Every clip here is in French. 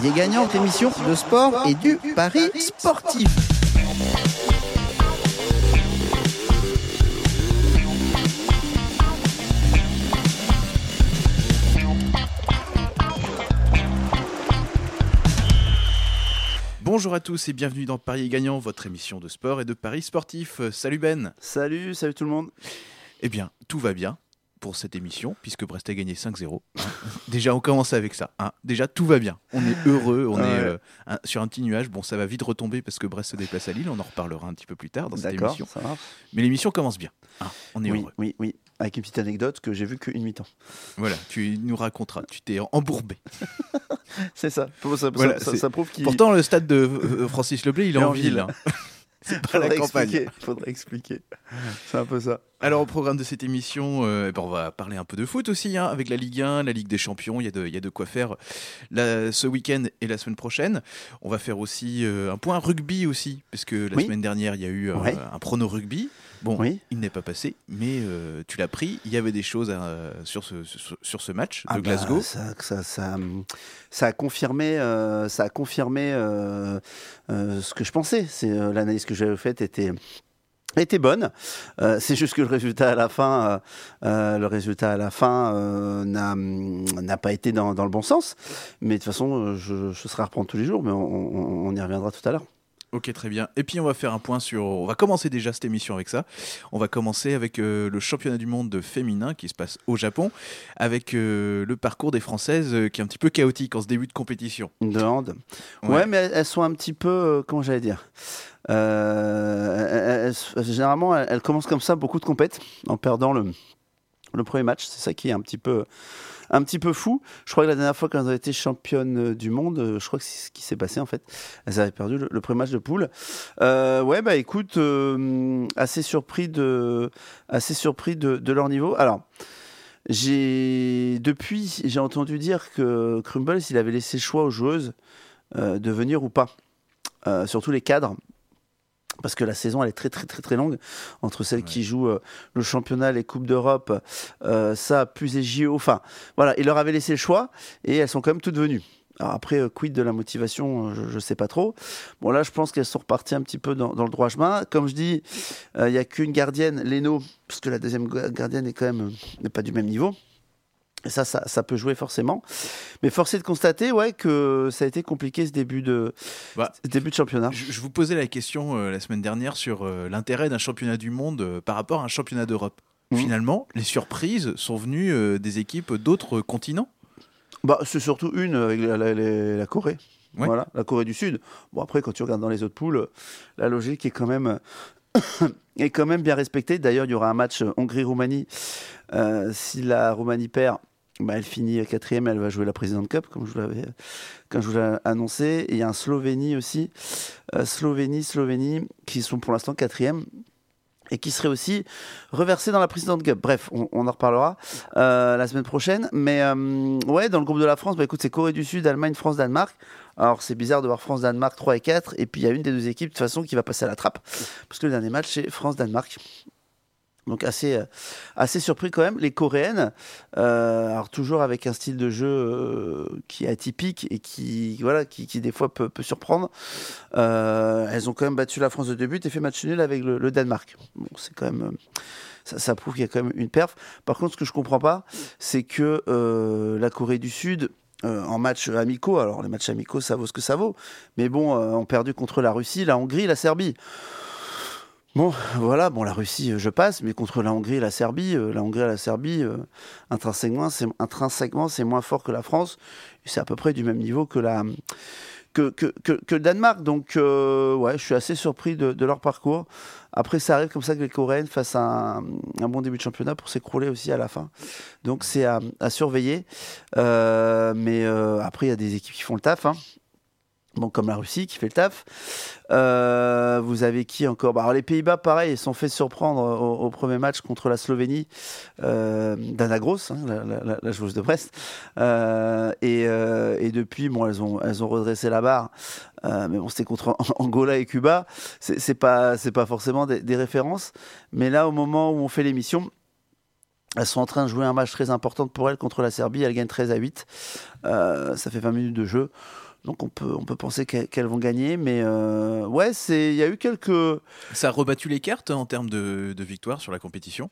Parier gagnant, émission de sport et du pari sportif. Bonjour à tous et bienvenue dans Paris Gagnant, votre émission de sport et de paris sportif. Salut Ben. Salut, salut tout le monde. Eh bien, tout va bien pour cette émission, puisque Brest a gagné 5-0. hein. Déjà, on commence avec ça. hein. Déjà, tout va bien. On est heureux, on Ouais. est euh, un- sur un petit nuage. Bon, ça va vite retomber parce que Brest se déplace à Lille. On en reparlera un petit peu plus tard dans cette émission. Mais l'émission commence bien. hein. On est Oui, heureux. oui, oui. Avec une petite anecdote que j'ai vue qu'une mi-temps. Voilà, tu nous raconteras. Tu t'es embourbé. C'est ça. Ça, ça- Voilà, ça- c'est- ça prouve qu'il Pourtant, le stade de euh, Francis Leblay, il est Il est en en ville. ville. hein. C'est pas la campagne. expliquer. Faudrait expliquer. C'est un peu ça. Alors au programme de cette émission, euh, eh ben, on va parler un peu de foot aussi, hein, avec la Ligue 1, la Ligue des Champions, il y a de, il y a de quoi faire la- ce week-end et la semaine prochaine. On va faire aussi euh, un point rugby aussi, parce que la Oui. semaine dernière, il y a eu euh, Ouais. un prono rugby. Bon, Oui. il n'est pas passé, mais euh, tu l'as pris, il y avait des choses à- sur, ce, sur, sur ce match de Ah bah, Glasgow. ça, ça, ça, ça a confirmé, euh, ça a confirmé euh, ce que je pensais. C'est l'analyse que j'avais faite était était bonne. Euh, c'est juste que le résultat à la fin, euh, euh, le résultat à la fin n'a n'a pas été dans, dans le bon sens. Mais de toute façon, je, je serai à reprendre tous les jours, mais on, on- on y reviendra tout à l'heure. Ok, très bien. Et puis on va faire un point sur. On va commencer déjà cette émission avec ça. On va commencer avec euh, le championnat du monde de féminin qui se passe au Japon, avec euh, le parcours des Françaises euh, qui est un petit peu chaotique en ce début de compétition. De hand. Ouais. Ouais, mais elles, sont un petit peu, comment j'allais dire elles- elles- Généralement, elles, elles commencent comme ça beaucoup de compètes en perdant le, le premier match. C'est ça qui est un petit peu. Un petit peu fou. Je crois que la dernière fois qu'elles ont été championnes du monde, euh, je crois que c'est ce qui s'est passé en fait. Elles avaient perdu le, premier match de poule. Euh, ouais, bah écoute, euh, assez surpris de, assez surpris de, leur niveau. Alors, j'ai depuis, j'ai entendu dire que Crumbles, il avait laissé le choix aux joueuses euh, de venir ou pas. Euh, surtout les cadres. Parce que la saison, elle est très, très, très, très longue. Entre celles Ouais. qui jouent euh, le championnat, les Coupes d'Europe, euh, ça, plus les JO. Enfin, voilà, il leur avait laissé le choix et elles sont quand même toutes venues. Alors après, euh, quid de la motivation, je ne sais pas trop. Bon, là, je pense qu'elles sont reparties un petit peu dans, dans le droit chemin. Comme je dis, il n'y a qu'une gardienne, Leno, parce que la deuxième ga- gardienne est quand même n'est pas du même niveau. Ça, ça, ça peut jouer forcément. Mais force est de constater ouais, que ça a été compliqué ce début de, Bah, ce début de championnat. Je, je vous posais la question euh, la semaine dernière sur euh, l'intérêt d'un championnat du monde euh, par rapport à un championnat d'Europe. Mhm. Finalement, les surprises sont venues des équipes d'autres continents. Bah, c'est surtout une avec la, la- la- la Corée. Ouais. Voilà, la Corée du Sud. Bon, après, quand tu regardes dans les autres poules, la logique est quand même, est quand même bien respectée. D'ailleurs, il y aura un match Hongrie-Roumanie. Euh, si la Roumanie perd, bah, elle finit quatrième, elle va jouer la President Cup, comme je vous l'avais, l'ai annoncé. Et il y a un Slovénie aussi. Euh, Slovénie, Slovénie, qui sont pour l'instant quatrième. Et qui serait aussi reversé dans la President Cup. Bref, on, on en reparlera euh, la semaine prochaine. Mais euh, ouais, dans le groupe de la France, bah, écoute, c'est Corée du Sud, Allemagne, France, Danemark. Alors c'est bizarre de voir France-Danemark 3 et 4. Et puis il y a une des deux équipes de toute façon qui va passer à la trappe. Parce que le dernier match, c'est France-Danemark. Donc assez, euh, assez surpris quand même. Les Coréennes, euh, alors toujours avec un style de jeu euh, qui est atypique et qui, voilà, qui, des fois peut, surprendre. Elles ont quand même battu la France de deux buts et fait match nul avec le, Danemark. Bon, c'est quand même... ça, prouve qu'il y a quand même une perf. Par contre, ce que je comprends pas, c'est que la Corée du Sud, en matchs amicaux, alors les matchs amicaux, ça vaut ce que ça vaut, mais bon, euh, ont perdu contre la Russie, la Hongrie, la Serbie. Bon, voilà, bon, la Russie, euh, je passe, mais contre la Hongrie et la Serbie, euh, la Hongrie et la Serbie, euh, intrinsèquement, c'est, intrinsèquement, c'est moins fort que la France. C'est à peu près du même niveau que, la, que, que, que, le Danemark. Donc, ouais, je suis assez surpris de, leur parcours. Après, ça arrive comme ça que les Coréennes fassent un, un bon début de championnat pour s'écrouler aussi à la fin. Donc, c'est à, surveiller. Mais après, il y a des équipes qui font le taf. hein. Bon, comme la Russie qui fait le taf. Euh, vous avez qui encore? Bah, alors, Les Pays-Bas, pareil, ils sont fait surprendre au, premier match contre la Slovénie euh, d'Anna Gross, hein, la, joueuse de Brest. Euh, et, euh, et depuis, bon, elles ont, elles ont redressé la barre. Mais bon, c'était contre Angola et Cuba. C'est pas, pas forcément des, références. Mais là, au moment où on fait l'émission, elles sont en train de jouer un match très important pour elles contre la Serbie. Elles gagnent 13 à 8. Euh, ça fait 20 minutes de jeu. Donc on peut, on peut penser qu'elles vont gagner, mais euh, ouais, il y a eu quelques. Ça a rebattu les cartes en termes de, de victoire sur la compétition?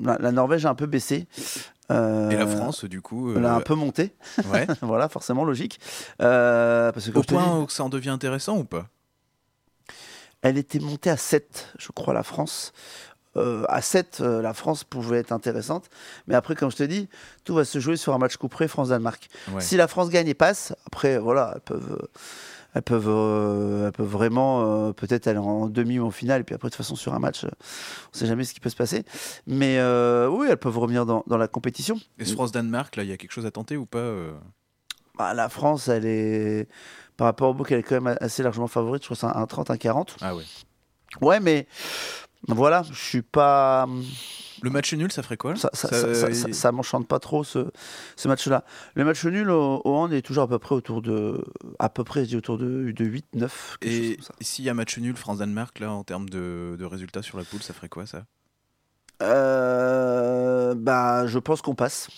La, la Norvège a un peu baissé. Euh, Et la France, du coup. Elle a euh, un peu monté, ouais. voilà, forcément logique. Euh, parce que comme Au point où ça en devient intéressant ou pas? Elle était montée à 7, je crois, la France. Euh, à 7, euh, la France pouvait être intéressante. Mais après, comme je te dis, tout va se jouer sur un match couperé France-Danemark. Ouais. Si la France gagne et passe, après, voilà, elles peuvent, elles peuvent, euh, elles peuvent vraiment peut-être aller en demi ou en finale. Et puis après, de toute façon, sur un match, on ne sait jamais ce qui peut se passer. Mais oui, elles peuvent revenir dans, dans la compétition. Et ce France-Danemark, là, il y a quelque chose à tenter ou pas Bah, la France, elle est, par rapport au book, elle est quand même assez largement favorite. Je crois que c'est un 30, un 40. Ah ouais. Ouais, mais voilà, je suis pas. Le match nul, ça ferait quoi Ça, ça, Ça- ça, ça- ça- ça m'enchante pas trop ce, ce match-là. Le match nul au, au hand est toujours à peu près autour de, à peu près, je dis autour de, de 8, 9. quelque chose Et s'il y a match nul France-Danemark, là, en termes de, de résultats sur la poule, ça ferait quoi ça? Euh, bah, je pense qu'on passe.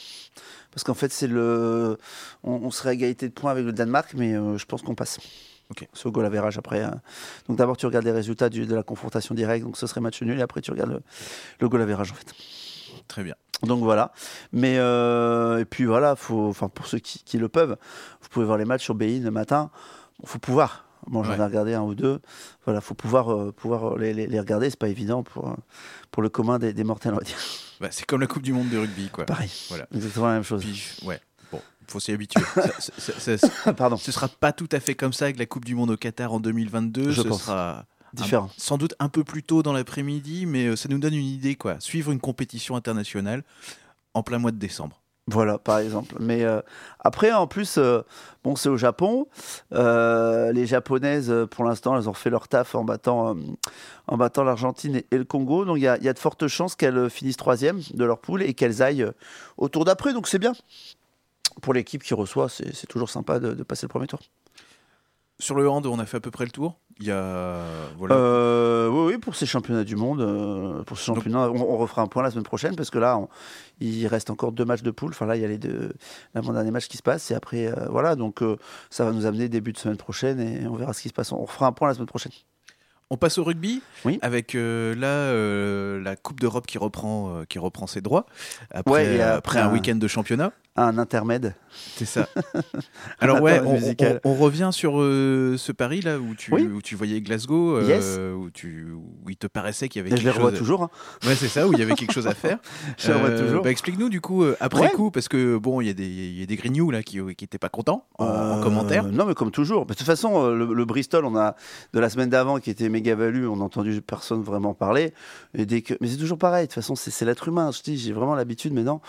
Parce qu'en fait, c'est le, on, on serait à égalité de points avec le Danemark, mais euh, je pense qu'on passe. Ok. C'est au goal average après. hein. Donc d'abord, tu regardes les résultats du- de la confrontation directe, donc ce serait match nul, et après, tu regardes le, le goal average en fait. Très bien. Donc voilà. Mais euh, et puis voilà, faut, pour ceux qui, qui le peuvent, vous pouvez voir les matchs sur BI le matin. Bon, faut pouvoir. Bon, j'en Ouais. ai regardé un ou deux. Voilà, faut pouvoir, euh, pouvoir les, les- les regarder. C'est pas évident pour, euh, pour le commun des, des mortels, on va dire. Bah, c'est comme la Coupe du Monde de rugby, quoi. Pareil. Voilà. Exactement la même chose. Puis, ouais. Bon, faut s'y habituer. Ça- ça- Pardon. ce sera pas tout à fait comme ça avec la Coupe du Monde au Qatar en 2022. Je ce pense. sera Différent. un- sans doute un peu plus tôt dans l'après-midi, mais euh, ça nous donne une idée, quoi. Suivre une compétition internationale en plein mois de décembre. Voilà, par exemple. Mais euh, après, en plus, euh, bon, c'est au Japon. Euh, les Japonaises, pour l'instant, elles ont fait leur taf en battant, en battant l'Argentine et, et le Congo. Donc, il y, a- il y a de fortes chances qu'elles finissent troisième de leur poule et qu'elles aillent au tour d'après. Donc, c'est bien. Pour l'équipe qui reçoit, c'est toujours sympa de, de passer le premier tour. Sur le hand, on a fait à peu près le tour. Il y a voilà. Euh, oui, oui, pour ces championnats du monde, euh, pour ces Donc- championnats, on, on refera un point la semaine prochaine parce que là, on- il reste encore deux matchs de poule. Enfin là, il y a les deux, l'avant-dernier match qui se passe et après, euh, voilà, donc euh, ça va nous amener début de semaine prochaine et on verra ce qui se passe. On refera un point la semaine prochaine. On passe au rugby Oui. avec euh, là euh, la Coupe d'Europe qui reprend euh, qui reprend ses droits après, Ouais, après après un un- week-end de championnat. Un intermède. C'est ça. Alors ouais, on, musical. on- on revient sur euh, ce pari là où tu, Oui. où tu voyais Glasgow, euh, Yes. où, tu, où il te paraissait qu'il y avait Et je quelque les revois chose. toujours. hein. Ouais, c'est ça, où il y avait quelque chose à faire. Je les Euh, toujours. bah, explique-nous du coup après Ouais. coup parce que bon, il y a des il y a des grignoux là qui qui étaient pas contents en, en commentaire. Non, mais comme toujours. De toute façon, le, le Bristol, on a de la semaine d'avant qui était méga valu, on n'a entendu personne vraiment parler. Et dès que... Mais c'est toujours pareil. De toute façon, c'est l'être humain. Je dis, j'ai vraiment l'habitude maintenant.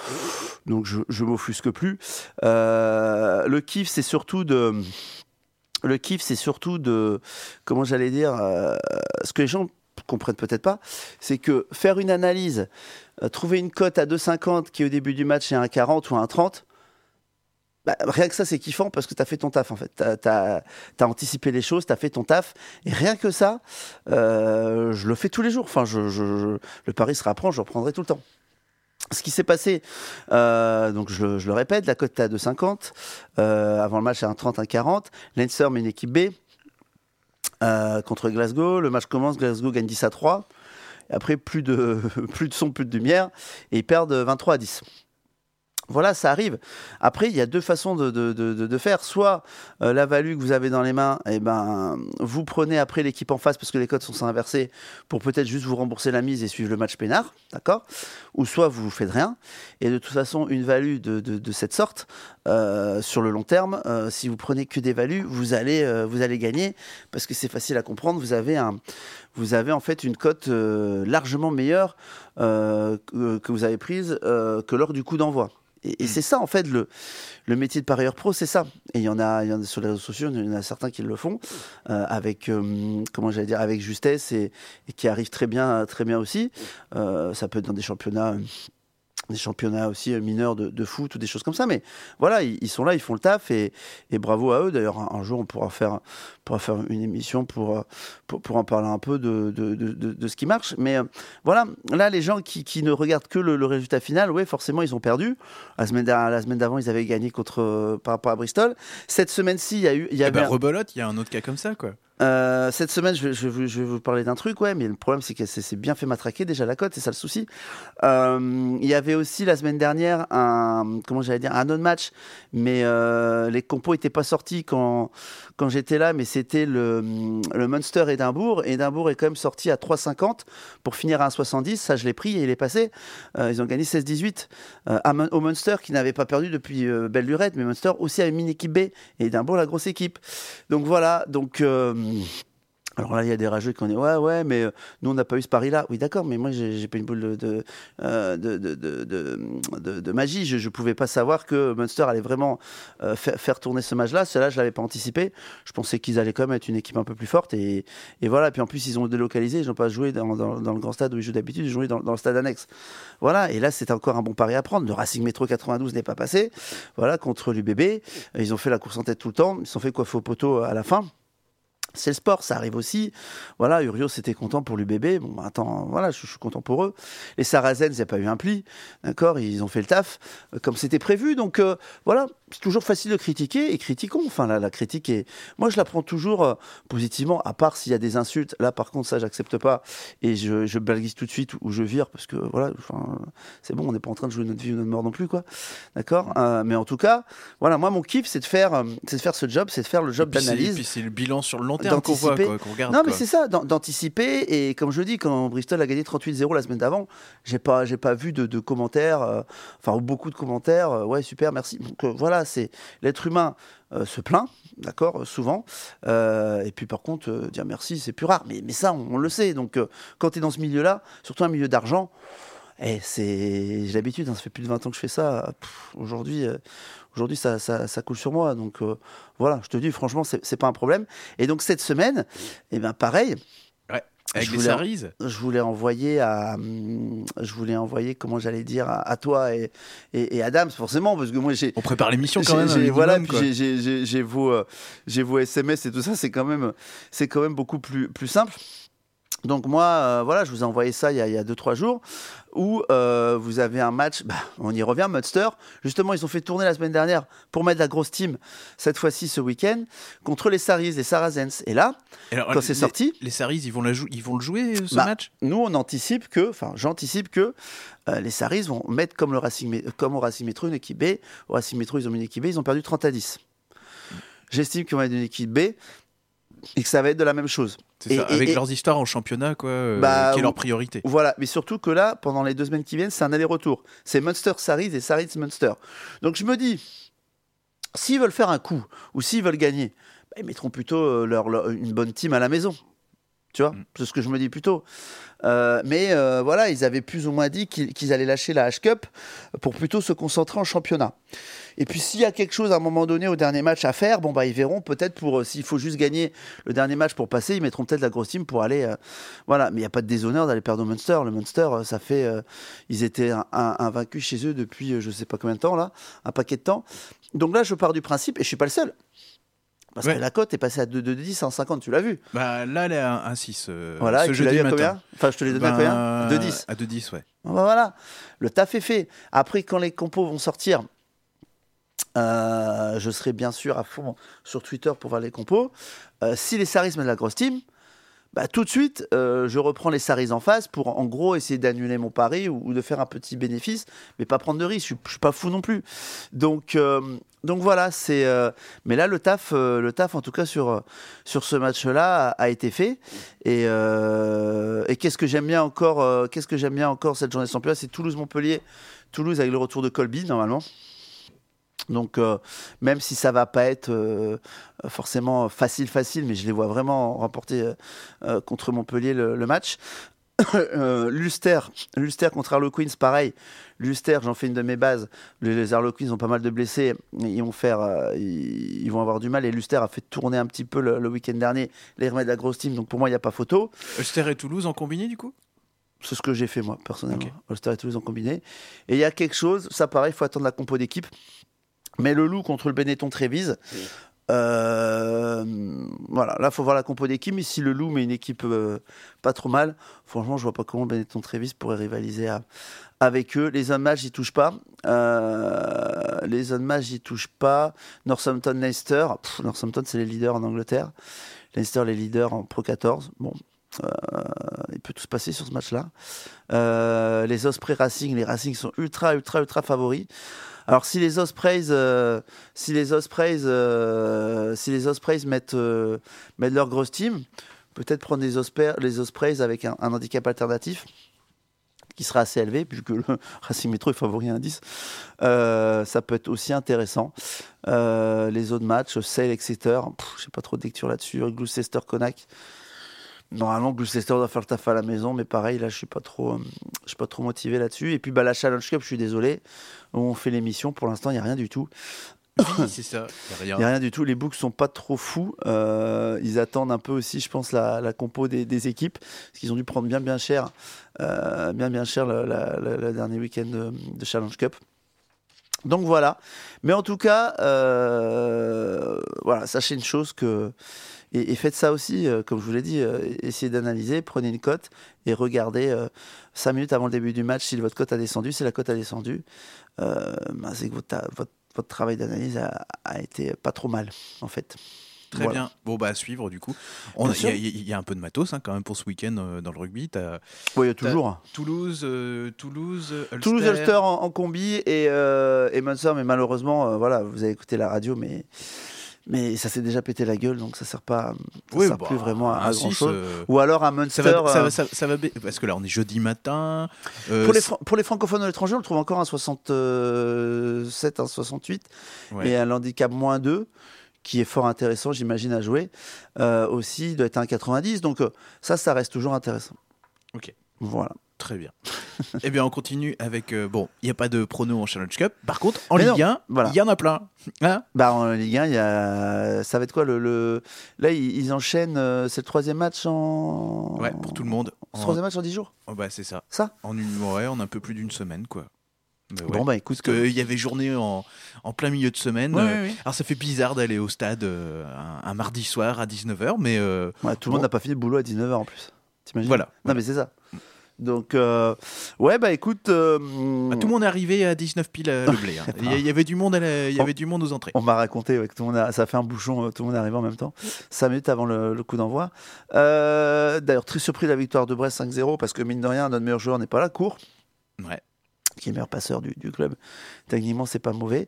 Donc, je, je m'offusque plus. Euh, le kiff, c'est surtout de. Le kiff, c'est surtout de. Comment j'allais dire euh, Ce que les gens comprennent peut-être pas, c'est que faire une analyse, euh, trouver une cote à 2,50 qui au début du match est un 40 ou un 30, bah, rien que ça, c'est kiffant parce que tu as fait ton taf en fait. Tu as, anticipé les choses, tu as fait ton taf. Et rien que ça, je le fais tous les jours. Enfin, je, le pari se rapprend, je reprendrai tout le temps. Ce qui s'est passé, euh, donc je, je le répète, la cote était à 2,50. Euh, avant le match, c'est un 30, un 40. Leinster met une équipe B euh, contre Glasgow. Le match commence, Glasgow gagne 10 à 3. Et après, plus de, plus de son, plus de lumière. Et ils perdent 23 à 10. Voilà, ça arrive. Après, il y a deux façons de, faire. Soit euh, la value que vous avez dans les mains, eh ben, vous prenez après l'équipe en face parce que les codes sont inversés pour peut-être juste vous rembourser la mise et suivre le match peinard, d'accord? Ou soit vous ne faites rien. Et de toute façon, une value de, cette sorte, euh, sur le long terme, euh, si vous prenez que des values, vous allez, vous allez gagner parce que c'est facile à comprendre. Vous avez, un, vous avez en fait une cote largement meilleure que, vous avez prise que lors du coup d'envoi. Et, et c'est ça, en fait, le, le métier de parieur pro, c'est ça. Et il y en a, il y en a sur les réseaux sociaux, il y en a certains qui le font euh, avec, euh, comment j'allais dire, avec justesse et, et qui arrivent très bien, très bien aussi. Euh, ça peut être dans des championnats des championnats aussi euh, mineurs de, de, foot ou des choses comme ça. Mais voilà, ils, sont là, ils font le taf et, et bravo à eux. D'ailleurs, un, jour, on pourra faire, pourra faire une émission pour, euh, pour, pour en parler un peu de, de, de, ce qui marche. Mais euh, voilà, là, les gens qui, qui ne regardent que le, résultat final, oui, forcément, ils ont perdu. La semaine, la semaine d'avant, ils avaient gagné contre, par rapport à Bristol. Cette semaine-ci, il y a eu. Il y a eh ben, rebelote, il y a un autre cas comme ça, quoi. Euh, cette semaine, je je, je vais, vous parler d'un truc, ouais, mais le problème, c'est que c'est bien fait matraquer déjà la cote, c'est ça le souci. Euh, il y avait aussi la semaine dernière un, comment j'allais dire, un autre match, mais euh, les compos n'étaient pas sortis quand, quand j'étais là, mais c'était le, le Munster Édimbourg. Édimbourg est quand même sorti à 3,50 pour finir à 1,70. Ça, je l'ai pris et il est passé. ils ont gagné 16-18 au Munster qui n'avait pas perdu depuis belle lurette, mais Munster aussi a une équipe B et Édimbourg la grosse équipe. Donc voilà, donc alors là, il y a des rageux qui ont dit Ouais, ouais, mais euh, nous, on n'a pas eu ce pari-là. Oui, d'accord, mais moi, j'ai pas une boule de, euh, magie. Je ne pouvais pas savoir que Munster allait vraiment euh, faire, tourner ce match-là. Cela, je ne l'avais pas anticipé. Je pensais qu'ils allaient quand même être une équipe un peu plus forte. Et, voilà. Puis en plus, ils ont délocalisé. Ils n'ont pas joué dans, le grand stade où ils jouent d'habitude. Ils ont joué dans, dans, le stade annexe. Voilà. Et là, c'est encore un bon pari à prendre. Le Racing Métro 92 n'est pas passé. Voilà, contre l'UBB. Ils ont fait la course en tête tout le temps. Ils se sont fait coiffer au poteau à la fin. C'est le sport, ça arrive aussi. Voilà, Urios c'était content pour l'UBB. Bon, bah, attends, voilà, je, suis content pour eux. Les Saracens, il n'y a pas eu un pli, d'accord Ils ont fait le taf euh, comme c'était prévu. Donc euh, voilà, c'est toujours facile de critiquer et critiquons. Enfin, la, la critique est. Moi, je la prends toujours euh, positivement, à part s'il y a des insultes. Là, par contre, ça, j'accepte pas et je, je balguise tout de suite ou je vire parce que voilà, c'est bon, on n'est pas en train de jouer notre vie ou notre mort non plus, quoi. D'accord Mais en tout cas, voilà, moi, mon kiff, c'est de faire, c'est de faire ce job, c'est de faire le job d'analyse. Puis c'est le bilan sur le long d'anticiper. Non, mais c'est ça, d'anticiper. Et comme je dis, quand Bristol a gagné 38-0 la semaine d'avant, j'ai pas, j'ai pas vu de, commentaires, euh, enfin beaucoup de commentaires. Euh, ouais, super, merci. Donc euh, voilà, c'est l'être humain se plaint, d'accord, souvent. et puis par contre, dire merci, c'est plus rare. Mais, mais ça, on, le sait. Donc quand tu es dans ce milieu-là, surtout un milieu d'argent. Eh, c'est j'ai l'habitude, hein, ça fait plus de 20 ans que je fais ça. Aujourd'hui, Aujourd'hui, ça, ça, coule sur moi. Donc euh, voilà, je te dis, franchement, c'est pas un problème. Et donc cette semaine, eh ben, pareil. Avec je les voulais, Je voulais envoyer à, hum, je voulais envoyer, comment j'allais dire, à, toi et, et, Adams, forcément, parce que moi j'ai. On prépare l'émission quand même. voilà, puis j'ai vos, euh, j'ai vos SMS et tout ça, c'est quand même, c'est quand même beaucoup plus, plus simple. Donc moi, euh, voilà, je vous ai envoyé ça il y a 2-3 jours, où euh, vous avez un match, bah, on y revient, Munster. Justement, ils ont fait tourner la semaine dernière pour mettre la grosse team, cette fois-ci ce week-end, contre les Saris, les Saracens. Et là, quand c'est sorti... Les Saris, ils vont, la ils vont le jouer, ce bah, match? Nous, on anticipe que, enfin, j'anticipe que euh, les Saris vont mettre comme, le Racing, comme au Racing Métro une équipe B. Au Racing Métro, ils ont mis une équipe B, ils ont perdu 30 à 10. J'estime qu'ils vont être une équipe B et que ça va être de la même chose. Ça, avec leurs histoires en championnat, quoi, euh, bah, qui est leur priorité. Voilà, mais surtout que là, pendant les deux semaines qui viennent, c'est un aller-retour. C'est Munster Saris et Saris Munster. Donc je me dis, s'ils veulent faire un coup ou s'ils veulent gagner, bah, ils mettront plutôt euh, leur, une bonne team à la maison. Tu vois, mm. c'est ce que je me dis plutôt. Euh, mais voilà, ils avaient plus ou moins dit qu'ils allaient lâcher la H-Cup pour plutôt se concentrer en championnat. Et puis s'il y a quelque chose à un moment donné au dernier match à faire, bon bah ils verront peut-être pour euh, s'il faut juste gagner le dernier match pour passer, ils mettront peut-être la grosse team pour aller. Euh, voilà, mais il n'y a pas de déshonneur d'aller perdre au Munster. Le Munster, euh, ça fait, ils étaient invaincus chez eux depuis je sais pas combien de temps là, un paquet de temps. Donc là, je pars du principe et je suis pas le seul. Parce que la cote est passée à 2,10 en 50, tu l'as vu Bah là, elle est à 1,6. voilà, ce tu l'as vu à combien Enfin, je te l'ai donné à combien 2,10. À 2,10, ouais. Bah, voilà, le taf est fait. Après, quand les compos vont sortir, euh, je serai bien sûr à fond sur Twitter pour voir les compos. Euh, si les Saris mettent la grosse team, bah, tout de suite, euh, je reprends les Saris en face pour en gros essayer d'annuler mon pari ou, de faire un petit bénéfice, mais pas prendre de risque. Je, suis pas fou non plus. Donc, donc voilà, c'est. mais là, le taf, le taf en tout cas sur sur ce match-là a, été fait. Et, et qu'est-ce que j'aime bien encore Qu'est-ce que j'aime bien encore cette journée de championnat C'est Toulouse-Montpellier. Toulouse avec le retour de Colby normalement. Donc, euh, même si ça va pas être euh, forcément facile, facile, mais je les vois vraiment remporter euh, contre Montpellier le, match. Luster, Luster contre Harlequins, pareil. Luster, j'en fais une de mes bases. Les, Harlequins ont pas mal de blessés. Ils vont, faire, ils, vont avoir du mal. Et Luster a fait tourner un petit peu le, week-end dernier les remèdes de la grosse team. Donc pour moi, il n'y a pas photo. Luster et Toulouse en combiné, du coup? C'est ce que j'ai fait moi, personnellement. Ok. Ulster et Toulouse ont combiné. Et il y a quelque chose, ça pareil, il faut attendre la compo d'équipe. Mais le loup contre le Benetton Trévise, euh, voilà, là, faut voir la compo d'équipe. Mais si le loup met une équipe euh, pas trop mal, franchement, je vois pas comment le Benetton Trévise pourrait rivaliser à- avec eux. Les hommes matchs, ils touchent pas. Euh, les hommes matchs, ils touchent pas. Northampton, Leicester. Pff, Northampton, c'est les leaders en Angleterre. Leicester, les leaders en Pro 14. Bon, il peut tout se passer sur ce match-là. Les Ospreys Racing, les Racing sont ultra, ultra, ultra favoris. Alors si les Ospreys, euh, si les Ospreys, euh, si les Ospreys mettent, euh, mettent leur grosse team, peut-être prendre les, Ospreys, les Ospreys avec un, handicap alternatif qui sera assez élevé, puisque le Racing Métro est favori à 10. Ça peut être aussi intéressant. Les autres matchs, Sale, Exeter, je sais pas trop de lecture là-dessus. Gloucester, Connacht. Normalement, Gloucester doit faire le taf à la maison, mais pareil, là, je suis pas trop, euh, je suis pas trop motivé là-dessus. Et puis, bah, la Challenge Cup, je suis désolé, où on fait l'émission, pour l'instant, il n'y a rien du tout. Oui, c'est ça. Il n'y a rien. rien du tout. Les books sont pas trop fous. Euh, ils attendent un peu aussi, je pense, la, la compo des, des équipes, parce qu'ils ont dû prendre bien, bien cher, euh, bien, bien cher le, dernier week-end de, de Challenge Cup. Donc voilà. Mais en tout cas, euh, voilà, sachez une chose que et, et faites ça aussi, euh, comme je vous l'ai dit, euh, essayez d'analyser, prenez une cote et regardez 5 minutes avant le début du match si votre cote a descendu. Si la cote a descendu, euh, ben, c'est que votre, votre, votre travail d'analyse a, a été pas trop mal, en fait. Très Voilà. bien. Bon, bah, à suivre, du coup. Il y, a- y un peu de matos hein, quand même pour ce week-end euh, dans le rugby. Oui, il y a toujours. Toulouse, euh, Toulouse, Ulster. Toulouse Ulster en, en combi et, euh, et Munster, mais malheureusement, euh, voilà, vous avez écouté la radio, mais, mais ça s'est déjà pété la gueule, donc ça sert pas, ça Oui, sert bah, plus vraiment à, un grand chose. euh, Ou alors à Ça Munster. va, ça, euh, va, ça, ça va ba- parce que là on est jeudi matin. euh, pour, les pour les francophones de l'étranger, on le trouve encore à 67, un 68, ouais. et un handicap moins 2, qui est fort intéressant, j'imagine, à jouer. Euh, aussi, il doit être un 90, donc ça, ça reste toujours intéressant. Ok. Voilà. Très bien. eh bien, on continue avec. euh, bon, il n'y a pas de prono en Challenge Cup. Par contre, en Mais Ligue non, 1, il voilà. y en a plein. Hein Bah, en Ligue 1, il y a... ça va être quoi le, le- Là, ils, enchaînent, euh, c'est le troisième match en. ouais, pour tout le monde. En- troisième match en 10 jours oh, bah, c'est ça. Ça En une, ouais, en un peu plus d'une semaine, quoi. Ouais. Bon, bah écoute. Parce qu'il y avait journée en, en plein milieu de semaine. Ouais, euh, ouais, ouais. Alors, ça fait bizarre d'aller au stade euh, un, un mardi soir à 19h, mais euh, Ouais, tout le monde n'a pas fini le boulot à 19h en plus. T'imagines Voilà, Non, voilà. mais c'est ça. Donc, euh, ouais, bah écoute. euh, bah, tout le monde est arrivé à 19 piles le blé. hein. Il y, a- il y avait du monde, à la- il y avait du monde aux entrées. On m'a raconté ouais, que tout le monde a- ça a fait un bouchon, euh, tout le monde est arrivé en même temps, 5 minutes avant le, le coup d'envoi. Euh, D'ailleurs, très surpris de la victoire de Brest 5-0 parce que mine de rien, notre meilleur joueur n'est pas là, court, Ouais. Qui est meilleur passeur du, du club. Techniquement, c'est pas mauvais.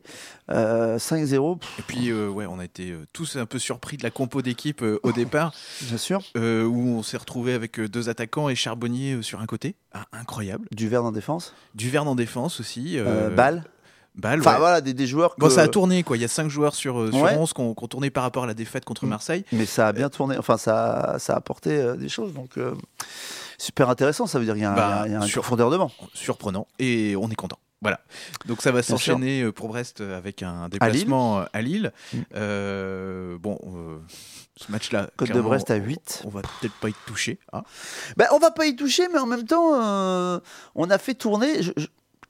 Euh, 5-0, pff, Et puis, euh, ouais, on a été euh, tous un peu surpris de la compo d'équipe euh, au départ, bien sûr. euh, où on s'est retrouvé avec euh, deux attaquants et Charbonnier euh, sur un côté. Ah, incroyable. Duverne en défense. Duverne en défense aussi. Euh, euh, Bâle. Bâle, Enfin ouais. voilà, des, des joueurs que... Bon, ça a tourné, quoi. Il y a 5 joueurs sur, euh, sur Ouais. 11 qui ont, tourné par rapport à la défaite contre Mm. Marseille. Mais ça a bien tourné, enfin ça, ça a apporté euh, des choses, donc euh, super intéressant, ça veut dire qu'il y a, un- Bah, il y a- il y a une sur- profondeur devant. Surprenant. Et on est content. Voilà. Donc ça va s'enchaîner euh, pour Brest euh, avec un déplacement à Lille. Euh, bon, euh, ce match-là. Côte de Brest à 8. On va peut-être pas y toucher. hein. Ben, on va pas y toucher, mais en même temps, euh, on a fait tourner. je- je-